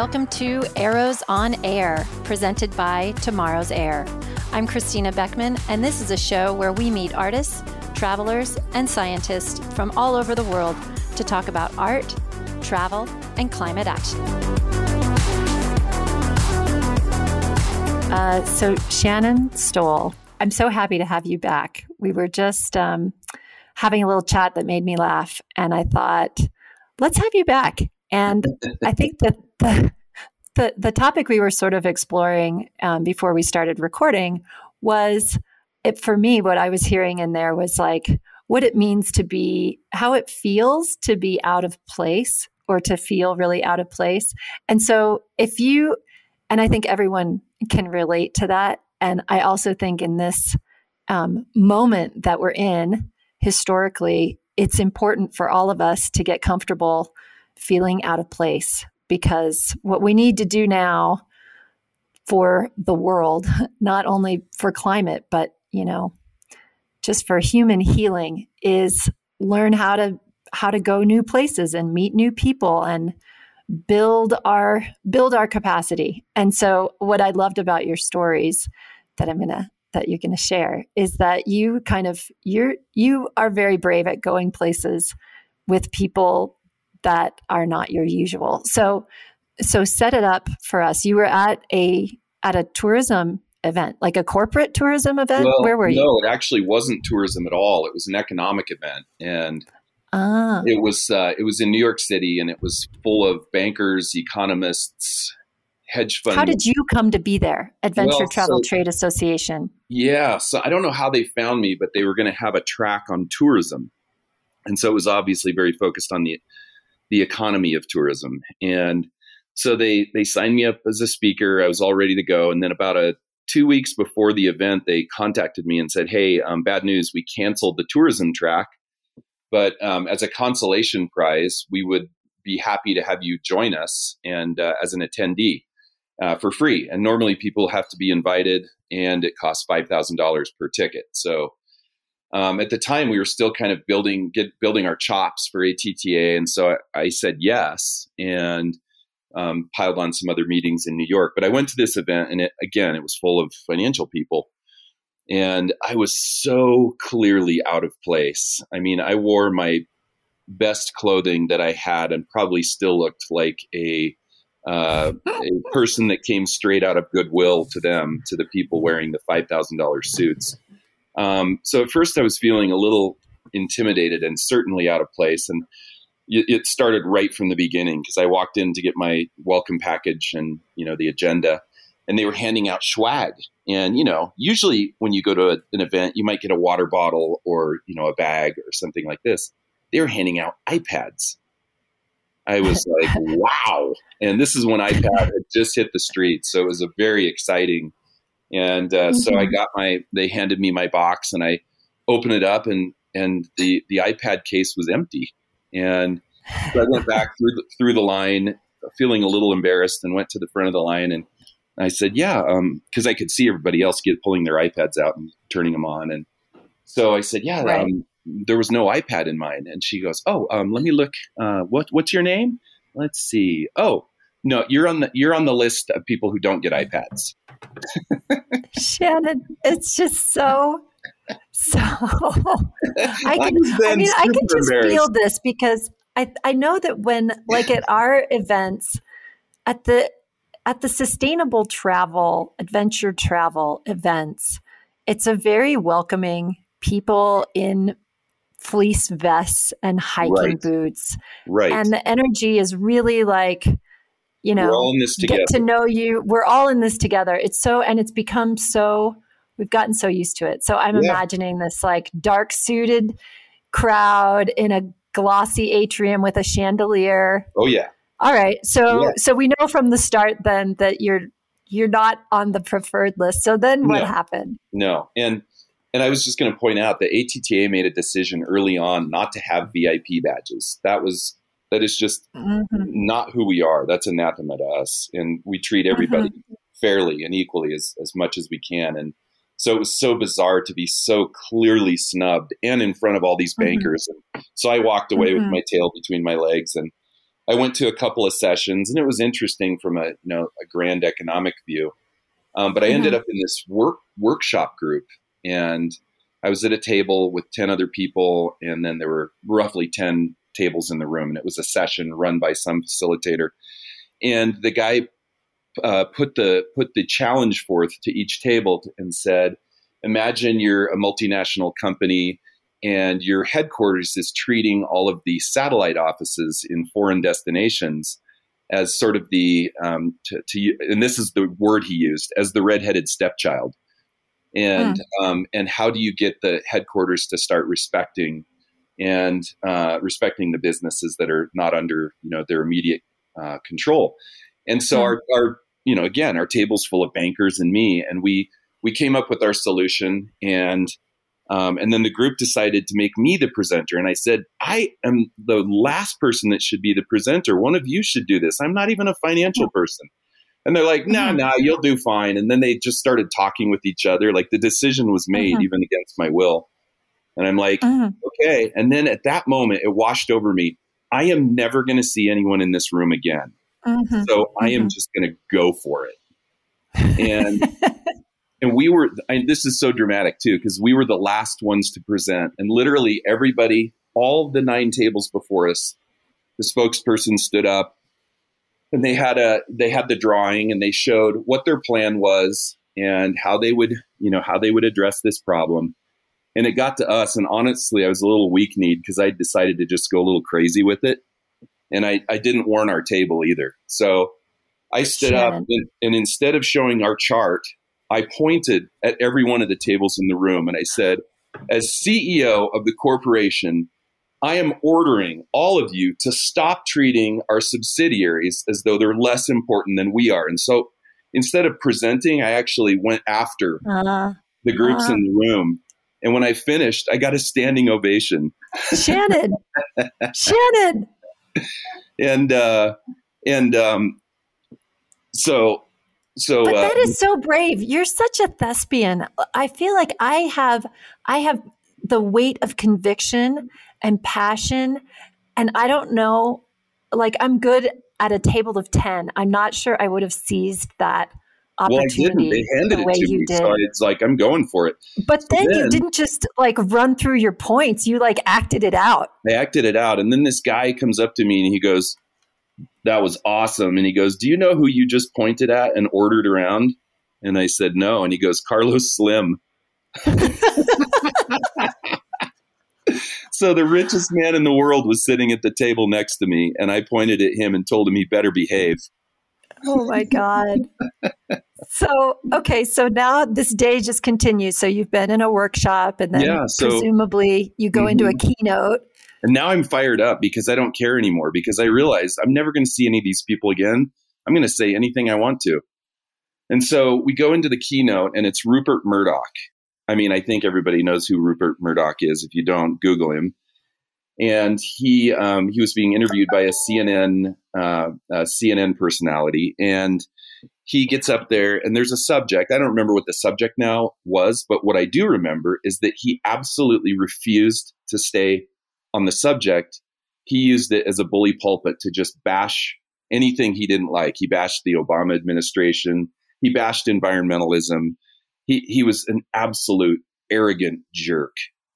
Welcome to Arrows on Air, presented by Tomorrow's Air. I'm Christina Beckman, and this is a show where we meet artists, travelers, and scientists from all over the world to talk about art, travel, and climate action. Uh, so, Shannon Stowell, I'm so happy to have you back. We were just um, having a little chat that made me laugh, and I thought, let's have you back. And I think that the the, the topic we were sort of exploring um, before we started recording was it for me what i was hearing in there was like what it means to be how it feels to be out of place or to feel really out of place. And so if you and i think everyone can relate to that. And i also think in this um, moment that we're in historically it's important for all of us to get comfortable feeling out of place because what we need to do now for the world, not only for climate, but, you know, just for human healing is learn how to how to go new places and meet new people and build our build our capacity. And so what I loved about your stories that I'm going to that you're going to share is that you kind of you're you are very brave at going places with people that are not your usual. So so set it up for us. You were at a at a tourism event, like a corporate tourism event. Well, Where were you? No, it actually wasn't tourism at all. It was an economic event, and ah. it was uh, it was in New York City, and it was full of bankers, economists, hedge funds. How did you come to be there? Adventure well, Travel so, Trade Association. Yeah, so I don't know how they found me, but they were going to have a track on tourism, and so it was obviously very focused on the the economy of tourism. And so they they signed me up as a speaker. I was all ready to go. And then about a two weeks before the event, they contacted me and said, "Hey, um, bad news. We canceled the tourism track, but um, as a consolation prize, we would be happy to have you join us and uh, as an attendee." Uh, for free. And normally people have to be invited, and it costs five thousand dollars per ticket. So um, at the time we were still kind of building get building our chops for ATTA, and so I, I said yes and um, piled on some other meetings in New York. But I went to this event, and it, again, it was full of financial people, and I was so clearly out of place. I mean, I wore my best clothing that I had, and probably still looked like a uh, a person that came straight out of Goodwill to them, to the people wearing the five thousand dollars suits. Um, so at first I was feeling a little intimidated and certainly out of place. And it started right from the beginning because I walked in to get my welcome package and, you know, the agenda and they were handing out swag. And, you know, usually when you go to a, an event, you might get a water bottle or, you know, a bag or something like this. They were handing out iPads. I was like, wow. And this is when iPad had just hit the streets. So it was a very exciting and uh, mm-hmm. so I mm-hmm. got my, they handed me my box and I opened it up and, and the, the iPad case was empty. And so I went back through the, through the line, feeling a little embarrassed and went to the front of the line. And I said, yeah, because um, I could see everybody else get pulling their iPads out and turning them on. And so I said, yeah, right. um, there was no iPad in mine. And she goes, oh, um, let me look. Uh, what, what's your name? Let's see. Oh, no, you're on the you're on the list of people who don't get iPads. Shannon, it's just so so I can I mean I can just feel this because I I know that when like at our events at the at the sustainable travel adventure travel events it's a very welcoming people in fleece vests and hiking right. boots right and the energy is really like you know, get to know you. We're all in this together. It's so, and it's become so, we've gotten so used to it. So I'm yeah. imagining this like dark suited crowd in a glossy atrium with a chandelier. Oh yeah. All right. So, yeah. so we know from the start then that you're, you're not on the preferred list. So then what no. happened? No. And, and I was just going to point out that ATTA made a decision early on not to have VIP badges. That was that is just mm-hmm. not who we are. That's anathema to us. And we treat everybody mm-hmm. fairly and equally as, as much as we can. And so it was so bizarre to be so clearly snubbed and in front of all these mm-hmm. bankers. Mm-hmm. And so I walked away with mm-hmm. my tail between my legs and I went to a couple of sessions, and it was interesting from a you know a grand economic view. Um, but I ended mm-hmm. up in this work workshop group, and I was at a table with ten other people, and then there were roughly ten tables in the room, and it was a session run by some facilitator. And the guy uh, put the put the challenge forth to each table and said, "Imagine you're a multinational company." And your headquarters is treating all of the satellite offices in foreign destinations as sort of the um, to, to, and this is the word he used as the redheaded stepchild and hmm. um, and how do you get the headquarters to start respecting and uh, respecting the businesses that are not under you know their immediate uh, control and so hmm. our, our you know again our table's full of bankers and me and we we came up with our solution and um, and then the group decided to make me the presenter. And I said, I am the last person that should be the presenter. One of you should do this. I'm not even a financial person. And they're like, no, nah, no, nah, you'll do fine. And then they just started talking with each other. Like the decision was made mm-hmm. even against my will. And I'm like, mm-hmm. okay. And then at that moment, it washed over me. I am never going to see anyone in this room again. Mm-hmm. So I am mm-hmm. just going to go for it. And and we were I, this is so dramatic too because we were the last ones to present and literally everybody all the nine tables before us the spokesperson stood up and they had a they had the drawing and they showed what their plan was and how they would you know how they would address this problem and it got to us and honestly i was a little weak kneed because i decided to just go a little crazy with it. And i, I didn't warn our table either. So i stood up and, and instead of showing our chart I pointed at every one of the tables in the room and I said, as CEO of the corporation, I am ordering all of you to stop treating our subsidiaries as though they're less important than we are. And so instead of presenting, I actually went after uh, the groups uh, in the room. And when I finished, I got a standing ovation. Shannon, Shannon. And, uh, and, um, so so but that uh, is so brave you're such a thespian i feel like i have i have the weight of conviction and passion and i don't know like i'm good at a table of 10 i'm not sure i would have seized that opportunity well, I didn't. They handed the it to me, did. so it's like I'm going for it. But then, then, you didn't just like run through your points; you like acted it out. I acted it out, and then this guy comes up to me and he goes, that was awesome. And he goes, Do you know who you just pointed at and ordered around? And I said, No. And he goes, Carlos Slim. so the richest man in the world was sitting at the table next to me, and I pointed at him and told him he better behave. Oh my God. so, okay, so now this day just continues. So you've been in a workshop, and then yeah, so, presumably you go mm-hmm. into a mm-hmm. keynote. And now I'm fired up because I don't care anymore because I realized I'm never going to see any of these people again. I'm going to say anything I want to. And so we go into the keynote and it's Rupert Murdoch. I mean, I think everybody knows who Rupert Murdoch is. If you don't, Google him. And he um, he was being interviewed by a CNN uh, a CNN personality, and he gets up there and there's a subject. I don't remember what the subject now was, but what I do remember is that he absolutely refused to stay on the subject, he used it as a bully pulpit to just bash anything he didn't like. He bashed the Obama administration. He bashed environmentalism. He, he was an absolute arrogant jerk.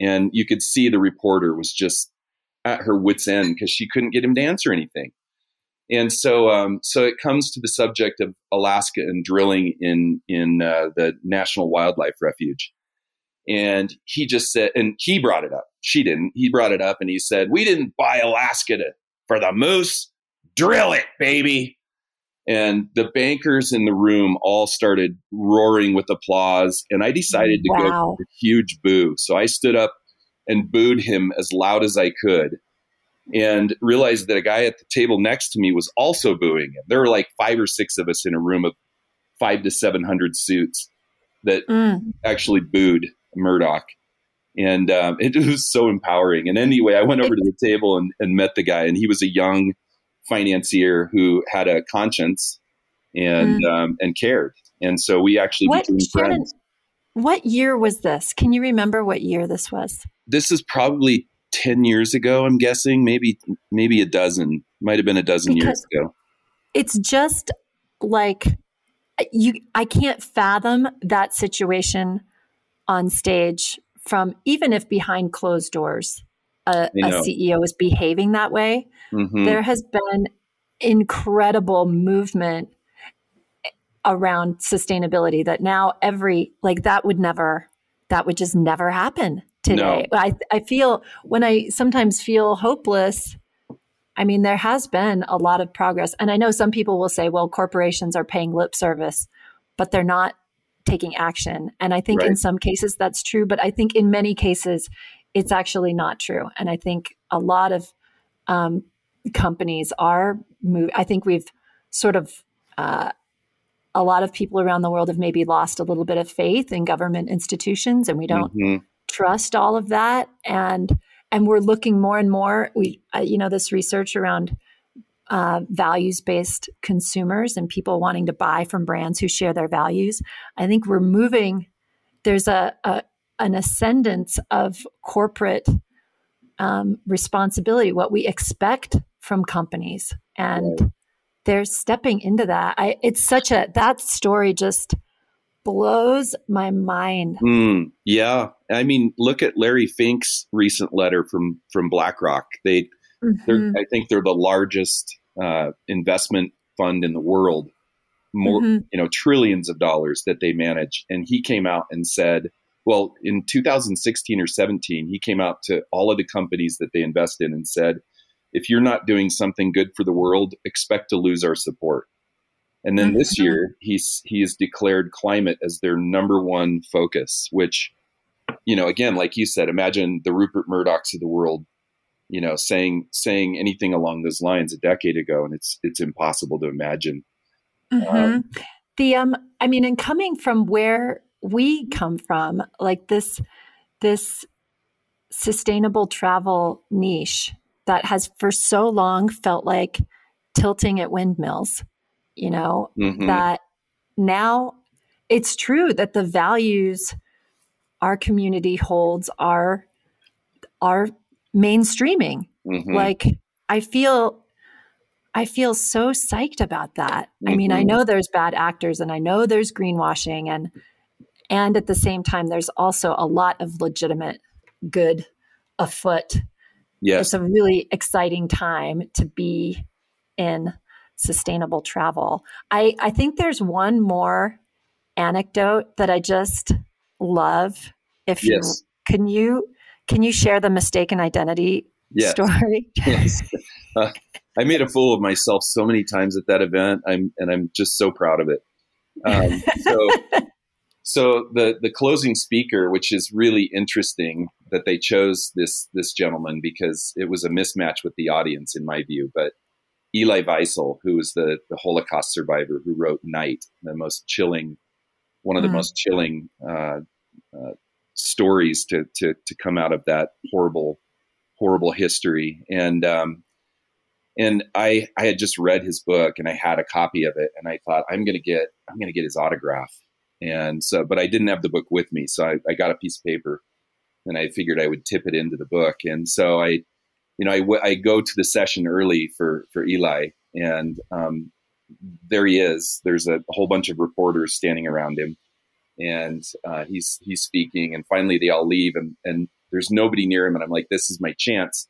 And you could see the reporter was just at her wits' end because she couldn't get him to answer anything. And so, um, so it comes to the subject of Alaska and drilling in in uh, the National Wildlife Refuge. And he just said, and he brought it up. She didn't. He brought it up and he said, We didn't buy Alaska to, for the moose. Drill it, baby. And the bankers in the room all started roaring with applause. And I decided to wow. go for a huge boo. So I stood up and booed him as loud as I could and realized that a guy at the table next to me was also booing him. There were like five or six of us in a room of five to 700 suits that mm. actually booed Murdoch. And um, it was so empowering. And anyway, I went over to the table and, and met the guy, and he was a young financier who had a conscience and mm. um, and cared. And so we actually what, became friends. What year was this? Can you remember what year this was? This is probably 10 years ago, I'm guessing, maybe maybe a dozen, might have been a dozen because years ago. It's just like you I can't fathom that situation on stage from even if behind closed doors a, a CEO is behaving that way. Mm-hmm. There has been incredible movement around sustainability that now every like that would never that would just never happen today. No. I I feel when I sometimes feel hopeless I mean there has been a lot of progress and I know some people will say well corporations are paying lip service but they're not taking action and I think right. in some cases that's true but I think in many cases it's actually not true and I think a lot of um, companies are move I think we've sort of uh, a lot of people around the world have maybe lost a little bit of faith in government institutions and we don't mm-hmm. Trust all of that. And and we're looking more and more we uh, you know this research around uh, values based consumers and people wanting to buy from brands who share their values. I think we're moving there's a, a an ascendance of corporate um, responsibility what we expect from companies. And right. they're stepping into that. I it's such a that story just blows my mind. Mm, yeah, I mean, look at Larry Fink's recent letter from from BlackRock. They, mm-hmm. I think they're the largest uh, investment fund in the world, more mm-hmm. you know, trillions of dollars that they manage. And he came out and said, well, in 2016 or 17, he came out to all of the companies that they invest in and said, if you're not doing something good for the world, expect to lose our support. And then this mm-hmm. year, he's he has declared climate as their number one focus. Which, you know, again, like you said, imagine the Rupert Murdochs of the world, you know, saying saying anything along those lines a decade ago, and it's it's impossible to imagine. Mm-hmm. Um, the um, I mean, and coming from where we come from, like this this sustainable travel niche that has for so long felt like tilting at windmills, you know, mm-hmm. that now it's true that the values our community holds are are mainstreaming. Mm-hmm. Like I feel I feel so psyched about that. Mm-hmm. I mean, I mm-hmm. know there's bad actors and I know there's greenwashing and and at the same time there's also a lot of legitimate good afoot Yes. It's a really exciting time to be in sustainable travel. I, I think there's one more anecdote that I just love. If yes. you can you can you share the mistaken identity yes. story? yes. Uh, I made a fool of myself so many times at that event. I'm and I'm just so proud of it. Um, so so the the closing speaker, which is really interesting that they chose this this gentleman because it was a mismatch with the audience, in my view. But Elie Wiesel, who was the the Holocaust survivor who wrote Night, the most chilling, one of the mm. most chilling uh, uh, stories to, to to come out of that horrible horrible history, and um, and I I had just read his book and I had a copy of it, and I thought I'm gonna get I'm gonna get his autograph and so, but I didn't have the book with me. So I, I got a piece of paper and I figured I would tip it into the book. And so I, you know, I, w- I go to the session early for, for Elie and, um, there he is. There's a, whole bunch of reporters standing around him and, uh, he's, he's speaking and finally they all leave and, and there's nobody near him. And I'm like, this is my chance.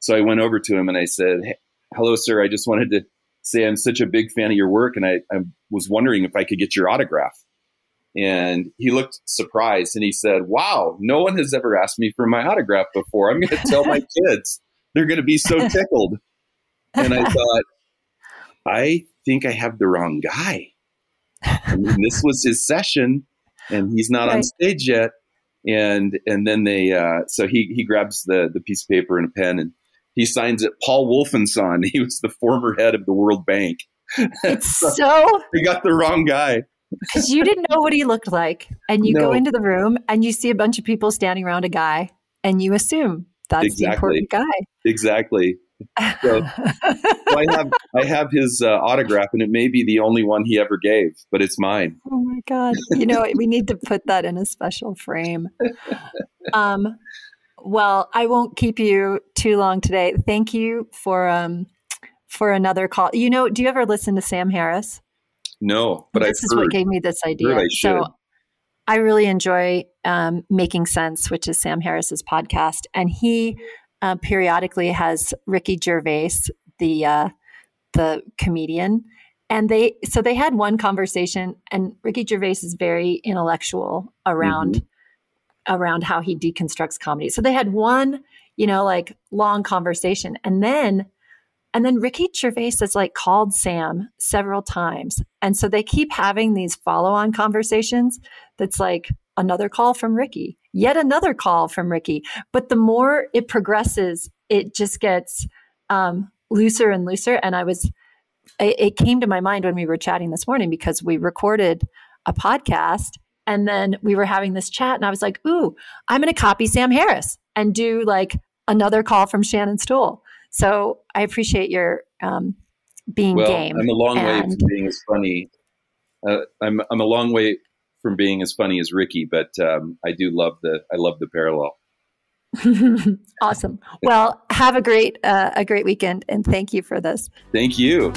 So I went over to him and I said, hey, hello, sir. I just wanted to say I'm such a big fan of your work and I, I was wondering if I could get your autograph. And he looked surprised and he said, Wow, no one has ever asked me for my autograph before. I'm going to tell my kids. They're going to be so tickled. And I thought, I think I have the wrong guy. I mean, this was his session and he's not right. on stage yet. And and then they uh, so he he grabs the the piece of paper and a pen and he signs it Paul Wolfensohn. He was the former head of the World Bank. It's so, so he got the wrong guy because you didn't know what he looked like. And you no. go into the room and you see a bunch of people standing around a guy and you assume that's exactly. the important guy. Exactly. So, so I have I have his uh, autograph, and it may be the only one he ever gave, but it's mine. Oh my god! You know we need to put that in a special frame. Um, Well, I won't keep you too long today. Thank you for um, for another call. You know, do you ever listen to Sam Harris? No, but this I've is heard, what gave me this idea. I so I really enjoy um, Making Sense, which is Sam Harris's podcast, and he uh, periodically has Ricky Gervais, the uh, the comedian, and they so they had one conversation, and Ricky Gervais is very intellectual around mm-hmm. around how he deconstructs comedy. So they had one, you know, like long conversation, and then and then Ricky Gervais has like called Sam several times. And so they keep having these follow on conversations that's like another call from Ricky, yet another call from Ricky. But the more it progresses, it just gets um, looser and looser. And I was, it, it came to my mind when we were chatting this morning because we recorded a podcast and then we were having this chat and I was like, ooh, I'm going to copy Sam Harris and do like another call from Shannon Stowell. So I appreciate your um, being well, game. I'm a long and... way from being as funny. Uh, I'm I'm a long way from being as funny as Ricky, but um, I do love the I love the parallel. awesome. Well, have a great uh, a great weekend, and thank you for this. Thank you.